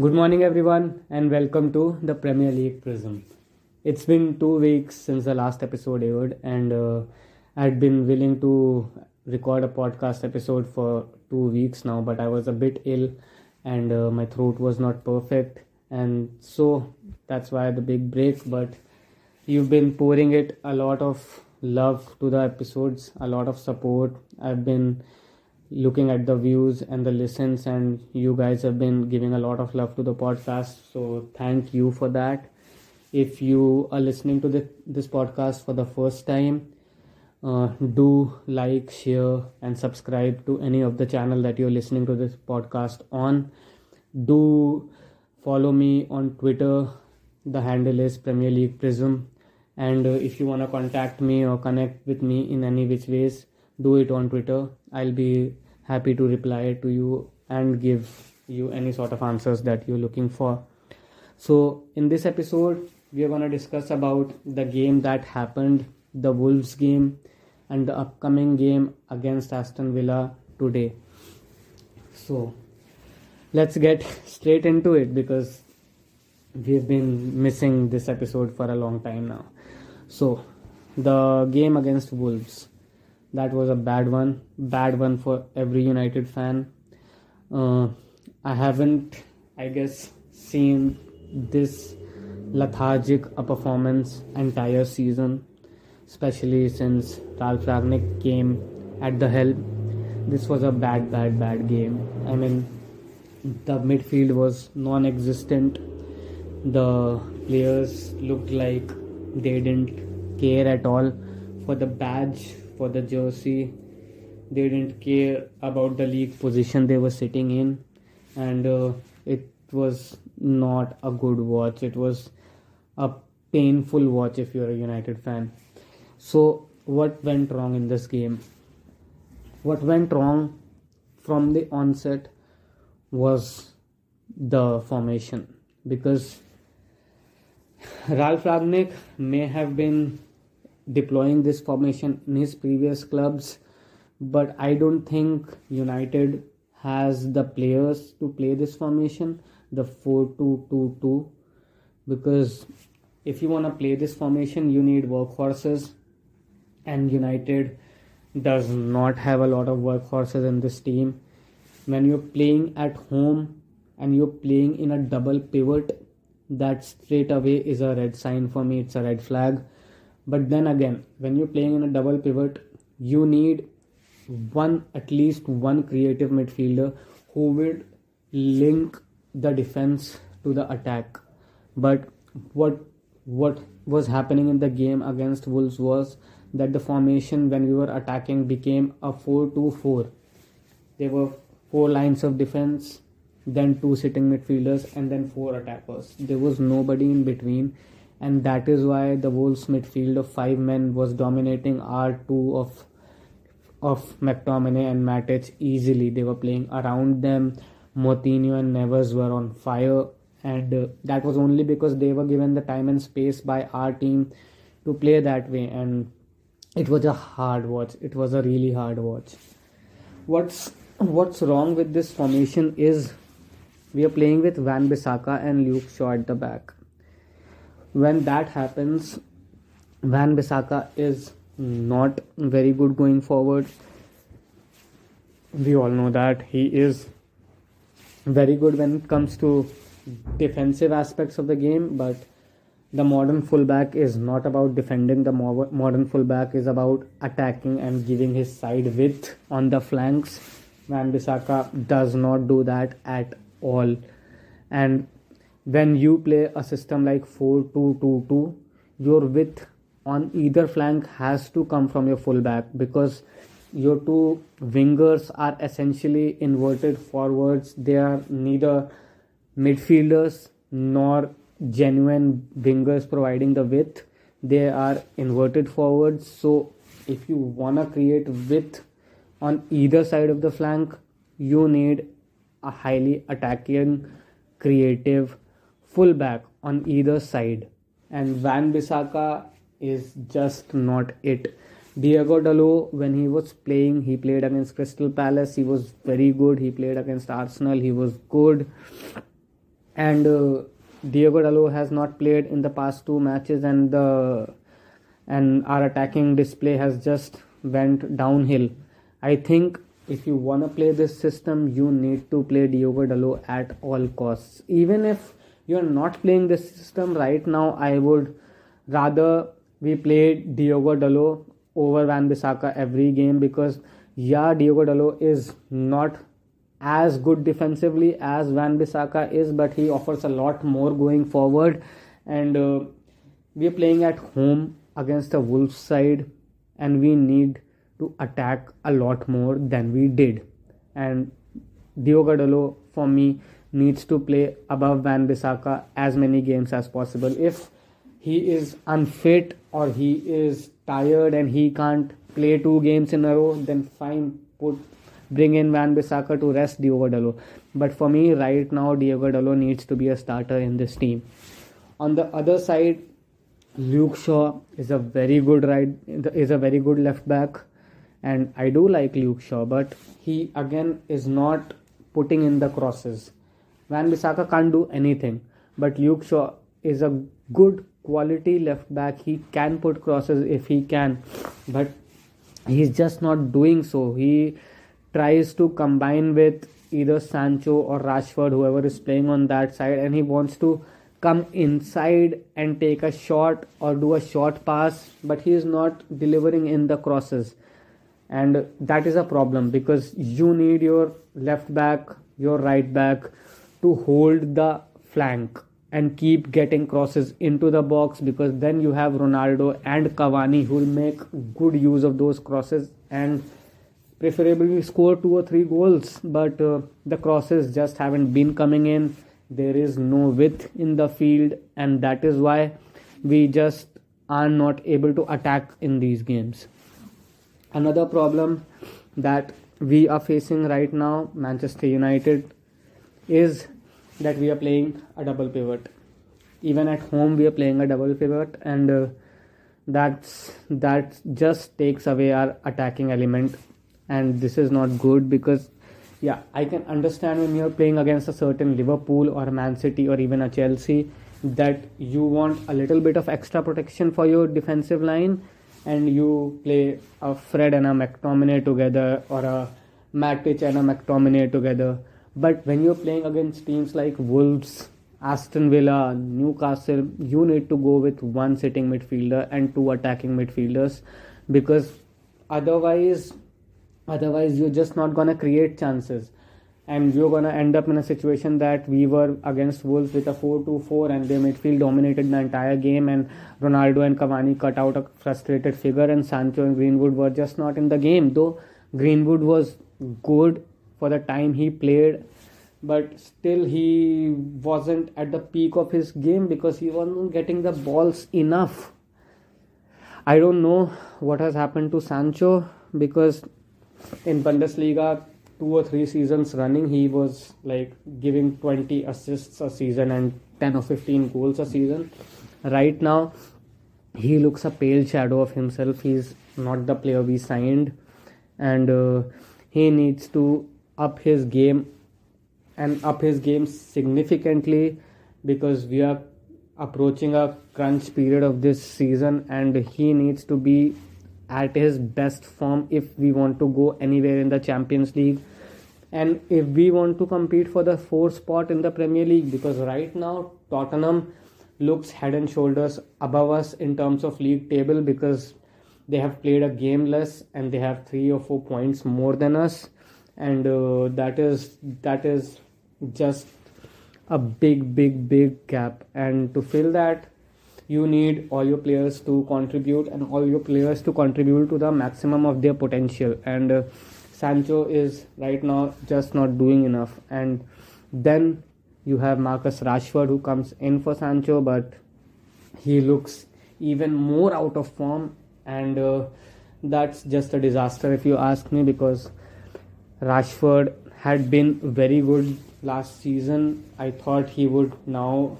Good morning, everyone, and welcome to the Premier League Prism. It's been two weeks since the last episode aired, and uh, I'd been willing to record a podcast episode for two weeks now, but I was a bit ill and uh, my throat was not perfect, and so that's why the big break. But you've been pouring it a lot of love to the episodes, a lot of support. I've been looking at the views and the listens and you guys have been giving a lot of love to the podcast so thank you for that. If you are listening to the, this podcast for the first time uh, do like share and subscribe to any of the channel that you're listening to this podcast on. Do follow me on twitter. The handle is premier league prism. And uh, if you want to contact me or connect with me in any which ways do it on twitter. I'll be happy to reply to you and give you any sort of answers that you're looking for. So in this episode we are going to discuss about the game that happened the wolves game and the upcoming game against aston villa today. So let's get straight into it because we've been missing this episode for a long time now. So the game against wolves that was a bad one. Bad one for every united fan. Uh, i haven't i guess seen this lethargic a performance entire season especially since Ralf Rangnick came at the helm. This was a bad bad bad game. I mean the midfield was non-existent. The players looked like they didn't care at all for the badge for the jersey. They didn't care about the league position they were sitting in. And uh, it was not a good watch. It was a painful watch if you're a united fan. So what went wrong in this game? What went wrong from the onset was the formation. Because Ralf Rangnick may have been deploying this formation in his previous clubs but i don't think united has the players to play this formation the 4-2-2-2 because if you want to play this formation you need workhorses and united does not have a lot of workhorses in this team. When you're playing at home and you're playing in a double pivot that straight away is a red sign for me. It's a red flag but then again when you're playing in a double pivot you need one at least one creative midfielder who will link the defense to the attack. But what what was happening in the game against wolves was that the formation when we were attacking became a 4-2-4 there were four lines of defense then two sitting midfielders and then four attackers. There was nobody in between and that is why the Wolves midfield of five men was dominating R2 of of McTominay and Matic easily. They were playing around them. Moutinho and Neves were on fire, and uh, that was only because they were given the time and space by our team to play that way. And it was a hard watch. It was a really hard watch. What's what's wrong with this formation is we are playing with Van Bissaka and Luke Shaw at the back when that happens Van Bissaka is not very good going forward. We all know that he is very good when it comes to defensive aspects of the game but the modern fullback is not about defending. The modern fullback is about attacking and giving his side width on the flanks. Van Bissaka does not do that at all. And when you play a system like 4-2-2-2 your width on either flank has to come from your fullback because your two wingers are essentially inverted forwards. They are neither midfielders nor genuine wingers providing the width. They are inverted forwards. So if you want to create width on either side of the flank you need a highly attacking creative fullback on either side, and Van Bissaka is just not it. Diogo Dalot, when he was playing, he played against Crystal Palace. He was very good. He played against Arsenal. He was good. and uh, Diogo Dalot has not played in the past two matches, and the and our attacking display has just went downhill. I think if you want to play this system, you need to play Diogo Dalot at all costs. Even if you're not playing this system right now, I would rather we play Diogo Dalot over Van Bissaka every game because yeah, Diogo Dalot is not as good defensively as Van Bissaka is, but he offers a lot more going forward. And uh, we're playing at home against the Wolves side, and we need to attack a lot more than we did. And Diogo Dalot, for me, needs to play above Van Bissaka as many games as possible. If he is unfit or he is tired and he can't play two games in a row, then fine, put bring in Van Bissaka to rest Diogo Dalot. But for me, right now, Diogo Dalot needs to be a starter in this team. On the other side, Luke Shaw is a very good right is a very good left back, and I do like Luke Shaw, but he again is not putting in the crosses. Van Bissaka can't do anything, but Luke Shaw is a good quality left back. He can put crosses if he can, but he's just not doing so. He tries to combine with either Sancho or Rashford, whoever is playing on that side, and he wants to come inside and take a shot or do a short pass, but he is not delivering in the crosses. And that is a problem because you need your left back, your right back to hold the flank and keep getting crosses into the box because then you have Ronaldo and Cavani who will make good use of those crosses and preferably score two or three goals. But uh, the crosses just haven't been coming in. There is no width in the field and that is why we just are not able to attack in these games. Another problem that we are facing right now manchester united is that we are playing a double pivot. Even at home we are playing a double pivot and uh, that's that just takes away our attacking element. And this is not good because yeah i can understand when you're playing against a certain liverpool or man city or even a chelsea that you want a little bit of extra protection for your defensive line and you play a fred and a mctominay together or a matic and a mctominay together but when you're playing against teams like wolves aston villa newcastle you need to go with one sitting midfielder and two attacking midfielders because otherwise otherwise you're just not gonna create chances. And you're gonna end up in a situation that we were against Wolves with a 4-2-4 and their midfield dominated the entire game and Ronaldo and Cavani cut out a frustrated figure and Sancho and Greenwood were just not in the game. Though Greenwood was good for the time he played but still he wasn't at the peak of his game because he wasn't getting the balls enough. I don't know what has happened to Sancho because in Bundesliga two or three seasons running he was like giving 20 assists a season and 10 or 15 goals a season. Right now he looks a pale shadow of himself. He's not the player we signed. And uh, he needs to up his game and up his game significantly because we are approaching a crunch period of this season and he needs to be at his best form if we want to go anywhere in the Champions League. And if we want to compete for the fourth spot in the Premier League because right now Tottenham looks head and shoulders above us in terms of league table because they have played a game less and they have 3 or 4 points more than us and uh, that is that is just a big big big gap. And to fill that you need all your players to contribute and all your players to contribute to the maximum of their potential. And uh, sancho is right now just not doing enough. And then you have marcus rashford who comes in for sancho but he looks even more out of form. And uh, that's just a disaster if you ask me because rashford had been very good last season. I thought he would now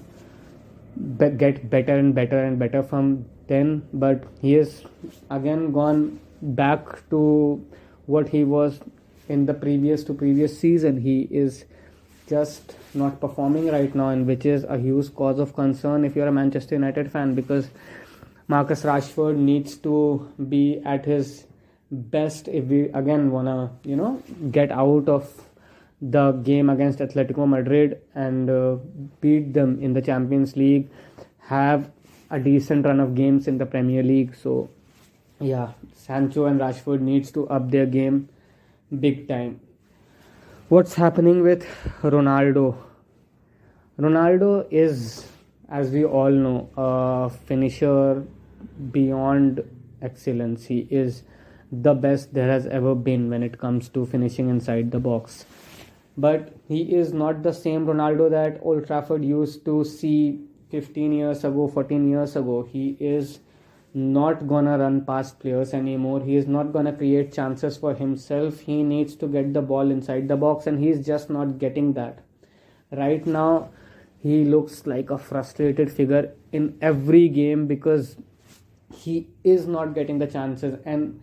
be- get better and better and better from then but he has again gone back to what he was in the previous to previous season. He is just not performing right now, and which is a huge cause of concern if you're a Manchester United fan because Marcus Rashford needs to be at his best if we again wanna you know get out of the game against Atletico Madrid and uh, beat them in the Champions League, have a decent run of games in the Premier League. So yeah, Sancho and Rashford needs to up their game big time. What's happening with Ronaldo? Ronaldo is, as we all know, a finisher beyond excellence. He is the best there has ever been when it comes to finishing inside the box. But he is not the same Ronaldo that Old Trafford used to see 15 years ago, 14 years ago. He is not gonna run past players anymore. He is not gonna create chances for himself. He needs to get the ball inside the box, and he's just not getting that. Right now, he looks like a frustrated figure in every game because he is not getting the chances and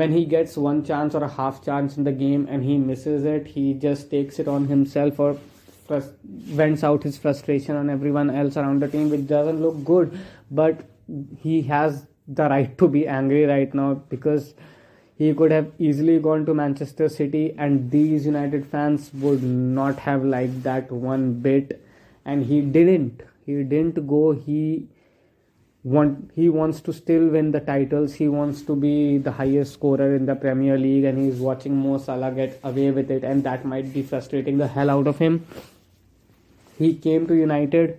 when he gets one chance or a half chance in the game and he misses it he just takes it on himself or vents out his frustration on everyone else around the team which doesn't look good. But he has the right to be angry right now because he could have easily gone to Manchester City and these United fans would not have liked that one bit. And he didn't. He didn't go. He want he wants to still win the titles. He wants to be the highest scorer in the premier league and he's watching Mo Salah get away with it and that might be frustrating the hell out of him. He came to united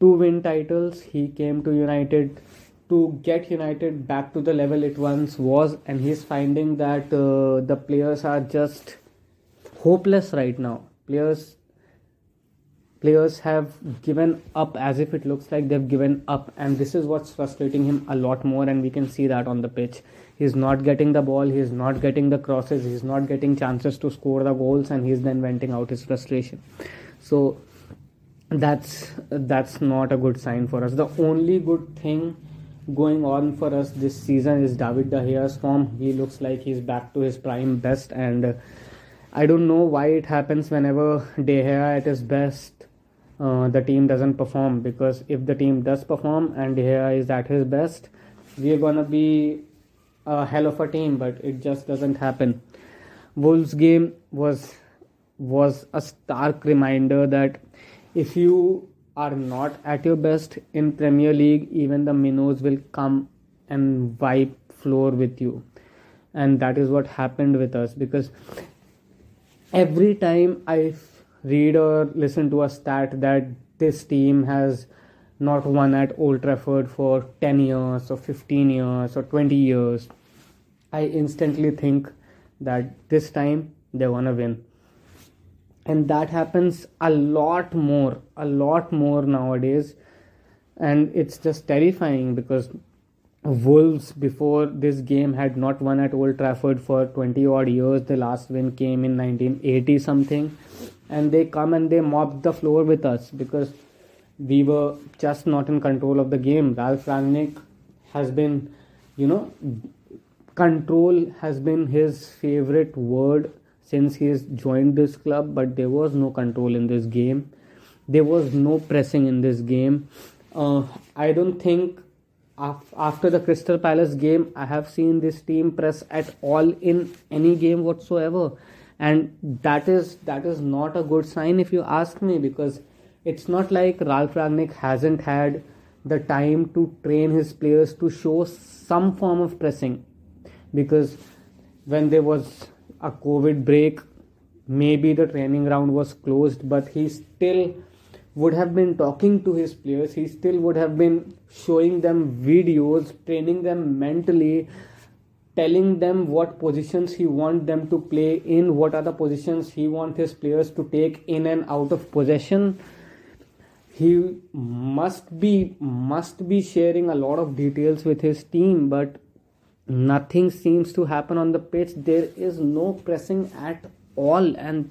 to win titles. He came to united to get united back to the level it once was and he's finding that uh, the players are just hopeless right now. Players players have given up as if it looks like they've given up and this is what's frustrating him a lot more and we can see that on the pitch. He's not getting the ball he's not getting the crosses he's not getting chances to score the goals and he's then venting out his frustration. So that's that's not a good sign for us. The only good thing going on for us this season is David De Gea's form. He looks like he's back to his prime best and I don't know why it happens whenever De Gea at his best uh, the team doesn't perform because if the team does perform and here is at his best, we're gonna be a hell of a team, but it just doesn't happen. Wolves game was was a stark reminder that if you are not at your best in Premier League, even the minnows will come and wipe floor with you. And that is what happened with us because every time I read or listen to a stat that this team has not won at Old Trafford for 10 years or 15 years or 20 years, I instantly think that this time they want to win. And that happens a lot more, a lot more nowadays. And it's just terrifying because Wolves before this game had not won at Old Trafford for 20 odd years. The last win came in 1980 something and they come and they mop the floor with us because we were just not in control of the game. Ralf Rangnick has been, you know, control has been his favorite word since he has joined this club, but there was no control in this game. There was no pressing in this game. Uh, I don't think af- after the Crystal Palace game, I have seen this team press at all in any game whatsoever and that is that is not a good sign if you ask me because it's not like Ralf Rangnick hasn't had the time to train his players to show some form of pressing. Because when there was a covid break maybe the training ground was closed but he still would have been talking to his players. He still would have been showing them videos training them mentally telling them what positions he wants them to play in what are the positions he wants his players to take in and out of possession. He must be must be sharing a lot of details with his team but nothing seems to happen on the pitch. There is no pressing at all and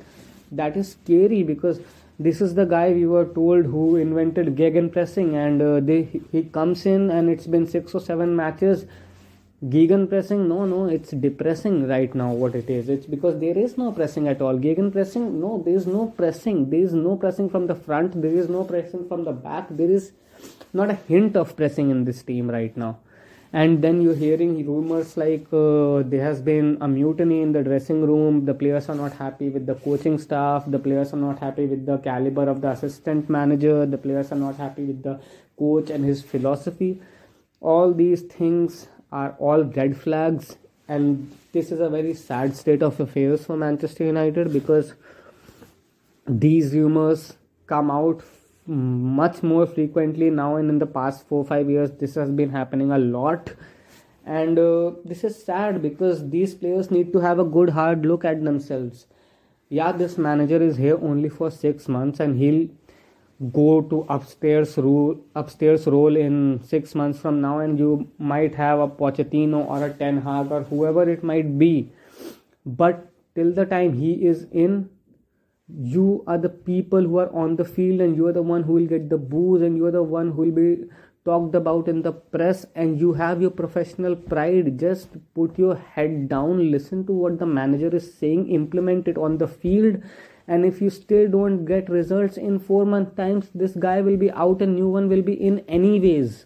that is scary because this is the guy we were told who invented gegen pressing and uh, they, he comes in and it's been 6 or 7 matches Gegen pressing, no, no, it's depressing right now. What it is, it's because there is no pressing at all. Gegen pressing, no, there is no pressing. There is no pressing from the front. There is no pressing from the back. There is not a hint of pressing in this team right now. And then you're hearing rumors like uh, there has been a mutiny in the dressing room. The players are not happy with the coaching staff. The players are not happy with the caliber of the assistant manager. The players are not happy with the coach and his philosophy. All these things are all red flags. And this is a very sad state of affairs for Manchester United because these rumors come out much more frequently now and in the past 4 5 years this has been happening a lot. And uh, this is sad because these players need to have a good hard look at themselves. Yeah this manager is here only for 6 months and he'll go to upstairs role upstairs role in six months from now and you might have a Pochettino or a Ten Hag or whoever it might be. But till the time he is in you are the people who are on the field and you are the one who will get the boos and you are the one who will be talked about in the press and you have your professional pride. Just put your head down listen to what the manager is saying implement it on the field and if you still don't get results in 4 month times this guy will be out and new one will be in anyways.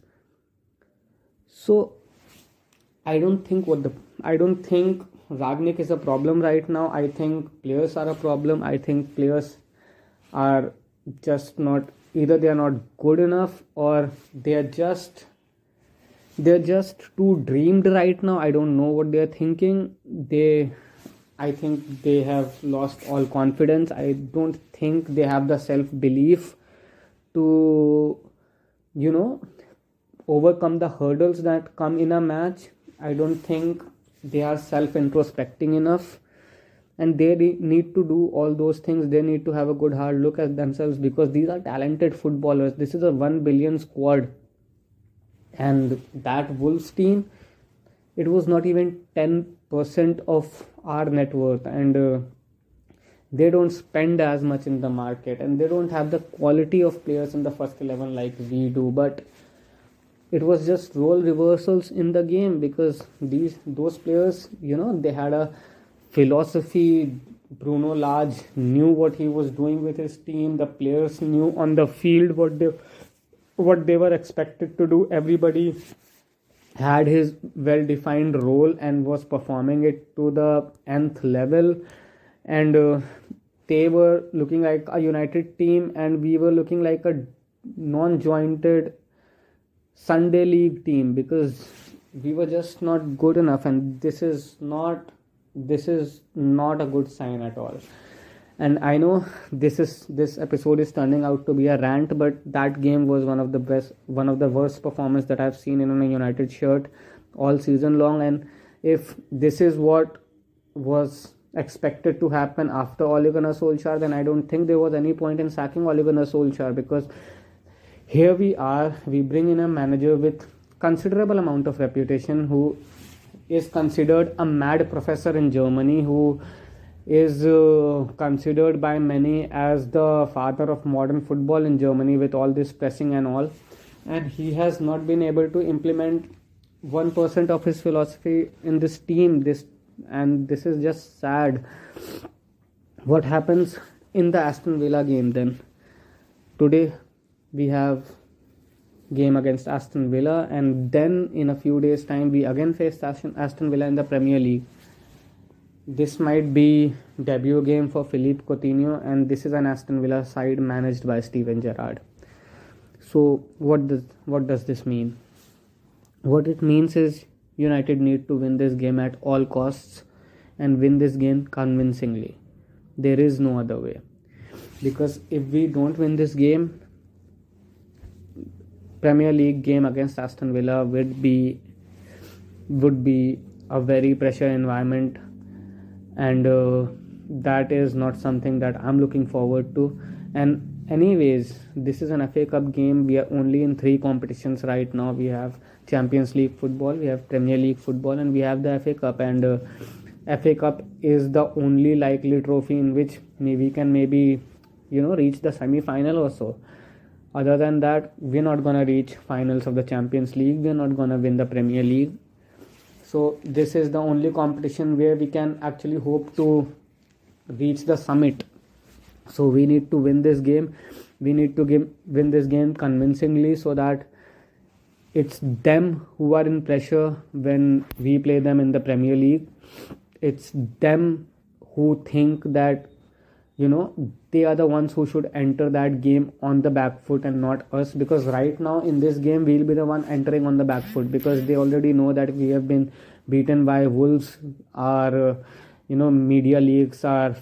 So i don't think what the i don't think Rangnick is a problem right now. I think players are a problem. I think players are just not either they are not good enough or they are just they're just too dreamed right now. I don't know what they're thinking. They I think they have lost all confidence. I don't think they have the self belief to, you know, overcome the hurdles that come in a match. I don't think they are self introspecting enough. And they need to do all those things. They need to have a good hard look at themselves because these are talented footballers. This is a 1 billion squad. And that Wolves team, it was not even 10% of our net worth and uh, they don't spend as much in the market and they don't have the quality of players in the first 11 like we do but it was just role reversals in the game because these those players you know they had a philosophy. Bruno Lage knew what he was doing with his team. The players knew on the field what they what they were expected to do. Everybody had his well defined role and was performing it to the nth level. And uh, they were looking like a united team and we were looking like a non jointed sunday league team because we were just not good enough. And this is not this is not a good sign at all and i know this is this episode is turning out to be a rant but that game was one of the best one of the worst performance that i've seen in a united shirt all season long. And if this is what was expected to happen after Ole Gunnar Solskjaer then I don't think there was any point in sacking Ole Gunnar Solskjaer because here we are we bring in a manager with considerable amount of reputation who is considered a mad professor in Germany who is uh, considered by many as the father of modern football in Germany with all this pressing and all. And he has not been able to implement 1% of his philosophy in this team. This and this is just sad. What happens in the Aston Villa game then? Today we have game against Aston Villa and then in a few days time we again face Aston, Aston Villa in the Premier League this might be debut game for Philippe Coutinho and this is an Aston Villa side managed by Steven Gerrard. So what does what does this mean? What it means is United need to win this game at all costs and win this game convincingly. There is no other way. Because if we don't win this game, Premier League game against Aston Villa would be would be a very pressure environment and uh, that is not something that i'm looking forward to. And anyways this is an fa cup game. We are only in three competitions right now. We have champions league football we have premier league football and we have the fa cup. And uh, fa cup is the only likely trophy in which we can maybe you know reach the semi final or so. Other than that we're not gonna reach finals of the champions league. We're not gonna win the premier league So this is the only competition where we can actually hope to reach the summit. So we need to win this game. We need to win this game convincingly so that it's them who are in pressure when we play them in the Premier League. It's them who think that you know they are the ones who should enter that game on the back foot and not us. Because right now in this game we'll be the one entering on the back foot. Because they already know that we have been beaten by wolves. Our uh, you know media leaks are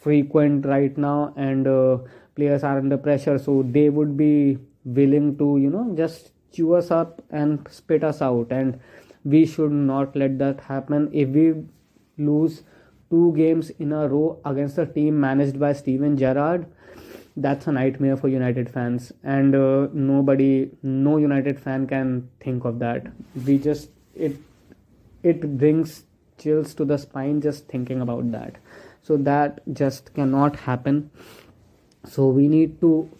frequent right now. And uh, players are under pressure. So they would be willing to you know just chew us up and spit us out. And we should not let that happen. If we lose two games in a row against a team managed by Steven Gerrard, that's a nightmare for United fans, and uh, nobody, no United fan can think of that. We just it it brings chills to the spine just thinking about that. So that just cannot happen. So we need to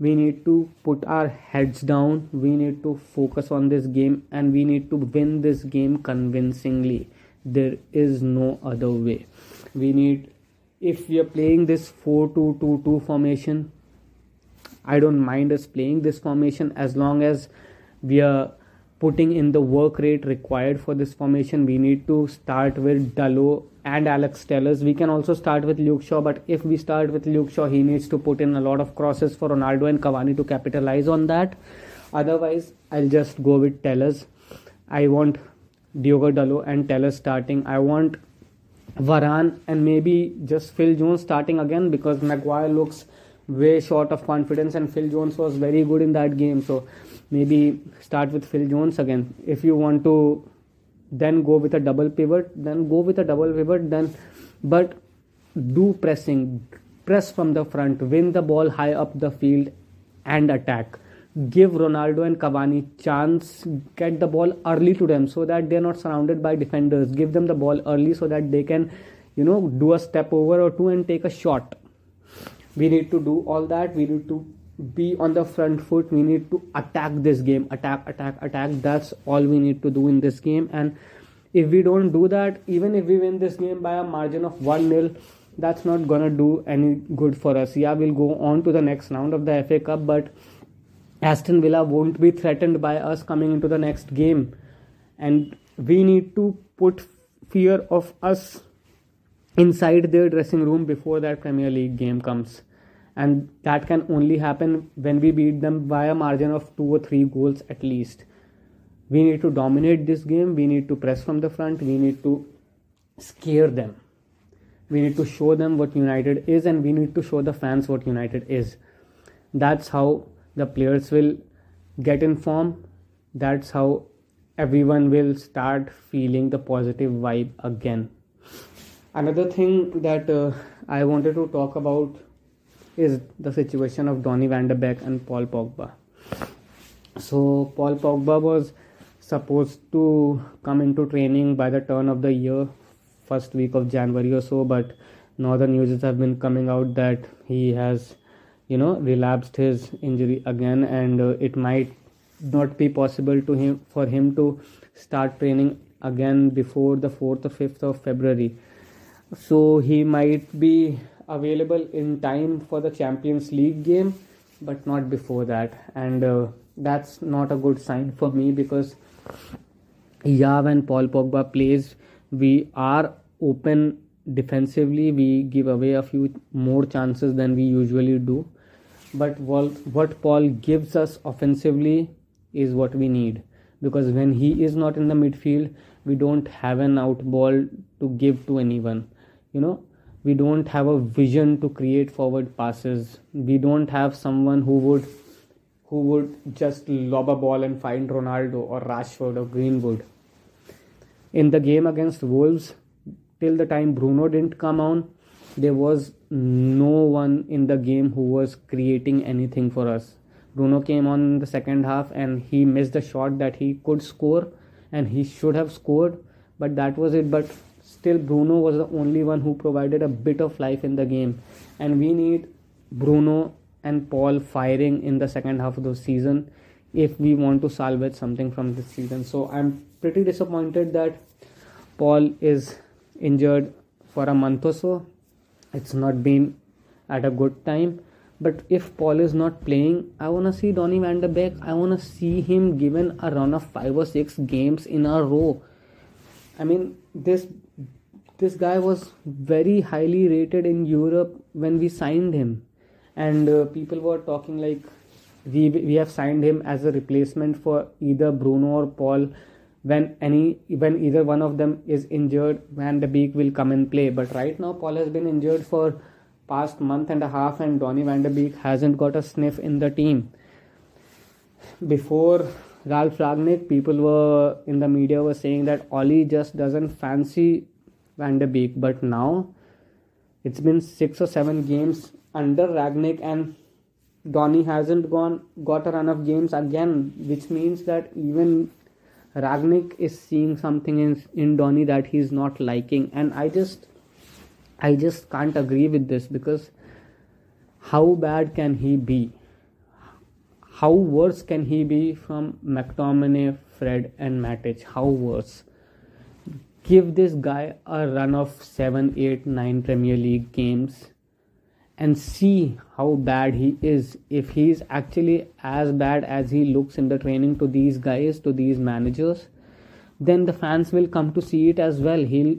we need to put our heads down we need to focus on this game and we need to win this game convincingly there is no other way we need if we are playing this 4-2-2-2 formation i don't mind us playing this formation as long as we are putting in the work rate required for this formation we need to start with Dalot and Alex Telles. We can also start with Luke Shaw, but if we start with Luke Shaw, he needs to put in a lot of crosses for Ronaldo and Cavani to capitalize on that. Otherwise, I'll just go with Telles. I want Diogo Dalot and Telles starting. I want Varane and maybe just Phil Jones starting again because Maguire looks way short of confidence and Phil Jones was very good in that game. So maybe start with Phil Jones again. If you want to then go with a double pivot, then go with a double pivot, then but do pressing, press from the front, win the ball high up the field and attack give Ronaldo and Cavani chance, get the ball early to them so that they're not surrounded by defenders. Give them the ball early so that they can, you know, do a step over or two and take a shot. We need to do all that. We need to be on the front foot. We need to attack this game. Attack, attack, attack. That's all we need to do in this game. And if we don't do that, even if we win this game by a margin of 1 0, that's not gonna do any good for us. Yeah, we'll go on to the next round of the FA Cup, but Aston Villa won't be threatened by us coming into the next game. And we need to put fear of us inside their dressing room before that Premier League game comes. And that can only happen when we beat them by a margin of two or three goals at least. We need to dominate this game. We need to press from the front. We need to scare them. We need to show them what United is, and we need to show the fans what United is. That's how the players will get in form that's how everyone will start feeling the positive vibe again. Another thing that uh, i wanted to talk about is the situation of Donny van de Beek and Paul Pogba. So Paul Pogba was supposed to come into training by the turn of the year first week of January or so but now the news have been coming out that he has you know relapsed his injury again and uh, it might not be possible to him for him to start training again before the 4th or 5th of february. So he might be available in time for the champions league game but not before that. And uh, that's not a good sign for me because yeah when paul pogba plays we are open defensively. We give away a few more chances than we usually do but what Paul gives us offensively is what we need. Because when he is not in the midfield we don't have an out ball to give to anyone. You know we don't have a vision to create forward passes. We don't have someone who would who would just lob a ball and find Ronaldo or Rashford or Greenwood. In the game against Wolves till the time Bruno didn't come on there was no one in the game who was creating anything for us. Bruno came on the second half and he missed a shot that he could score and he should have scored, but that was it. But still, Bruno was the only one who provided a bit of life in the game, and we need Bruno and Paul firing in the second half of the season. if we want to salvage something from this season. So I'm pretty disappointed that Paul is injured for a month or so. It's not been at a good time. But if Paul is not playing, I wanna see Donny van de Beek. I wanna see him given a run of five or six games in a row. I mean, this this guy was very highly rated in Europe when we signed him, and uh, people were talking like we we have signed him as a replacement for either Bruno or Paul. When any when either one of them is injured, Van de Beek will come and play. But right now, Paul has been injured for past month and a half, and Donny van de Beek hasn't got a sniff in the team. Before Ralf Rangnick, people were in the media were saying that Ollie just doesn't fancy Van de Beek, but now it's been six or seven games under Rangnick, and Donny hasn't gone got a run of games again, which means that even Rangnick is seeing something in in Donny that he's not liking, and I just I just can't agree with this because how bad can he be? How worse can he be from McTominay, Fred, and Matic? How worse? Give this guy a run of 7, 8, 9 Premier League games and see how bad he is. If he's actually as bad as he looks in the training to these guys, to these managers, then the fans will come to see it as well. He'll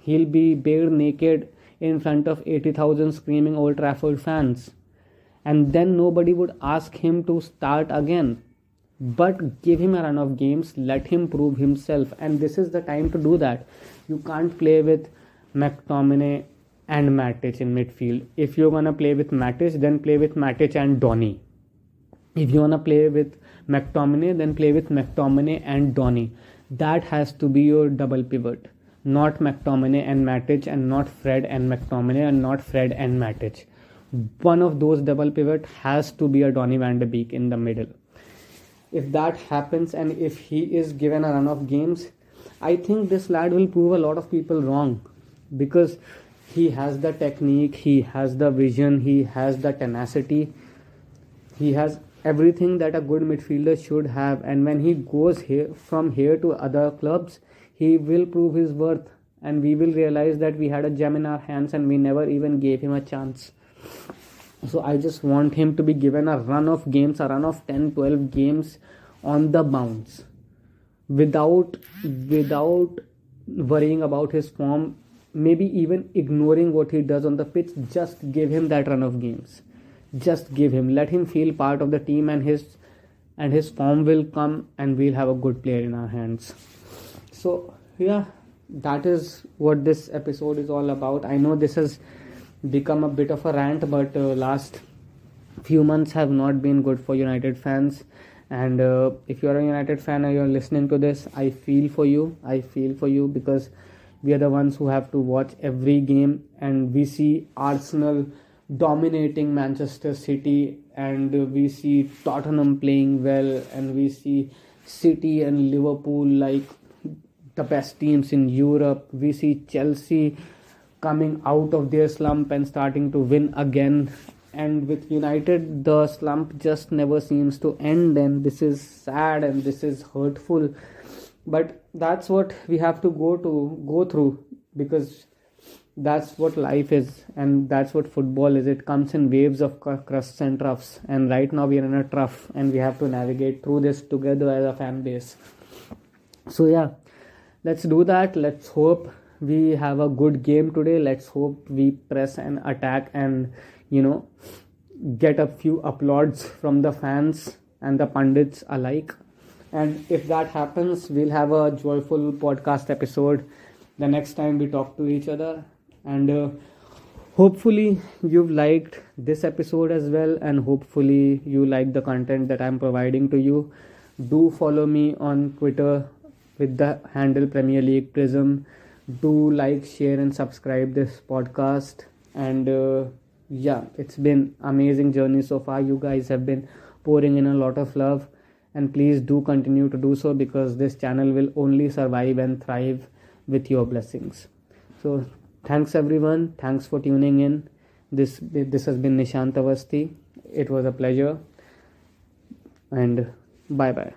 he'll be bare naked in front of 80,000 screaming Old Trafford fans. And then nobody would ask him to start again. But give him a run of games, let him prove himself. And this is the time to do that. You can't play with McTominay and Matic in midfield. If you're gonna play with Matic, then play with Matic and Donny. If you wanna play with McTominay, then play with McTominay and Donny. That has to be your double pivot not McTominay and Matic and not Fred and McTominay and not Fred and Matic. One of those double pivot has to be a Donny van de Beek in the middle. If that happens and if he is given a run of games, I think this lad will prove a lot of people wrong because he has the technique, he has the vision, he has the tenacity, he has everything that a good midfielder should have. And when he goes here from here to other clubs, he will prove his worth and we will realize that we had a gem in our hands and we never even gave him a chance so i just want him to be given a run of games a run of 10 12 games on the bounce without without worrying about his form maybe even ignoring what he does on the pitch just give him that run of games. Just give him. Let him feel part of the team and his and his form will come and we'll have a good player in our hands. So yeah that is what this episode is all about. I know this has become a bit of a rant but uh, last few months have not been good for united fans. And uh, if you're a united fan and you're listening to this i feel for you. I feel for you because we are the ones who have to watch every game and we see arsenal dominating manchester city and we see tottenham playing well and we see city and liverpool like the best teams in Europe. We see Chelsea coming out of their slump and starting to win again. And with United, the slump just never seems to end, and this is sad and this is hurtful. But that's what we have to go to go through because that's what life is, and that's what football is. It comes in waves of crusts and troughs, and right now we are in a trough, and we have to navigate through this together as a fan base. So yeah, let's do that let's hope we have a good game today let's hope we press and attack and you know get a few applauds from the fans and the pundits alike and if that happens we'll have a joyful podcast episode the next time we talk to each other and uh, hopefully you've liked this episode as well and hopefully you like the content that i'm providing to you do follow me on twitter with the handle Premier League Prism. Do like, share, and subscribe this podcast. And uh, yeah, it's been amazing journey so far. You guys have been pouring in a lot of love, and please do continue to do so because this channel will only survive and thrive with your blessings. So thanks everyone. Thanks for tuning in. This this has been nishant avasti it was a pleasure. And bye bye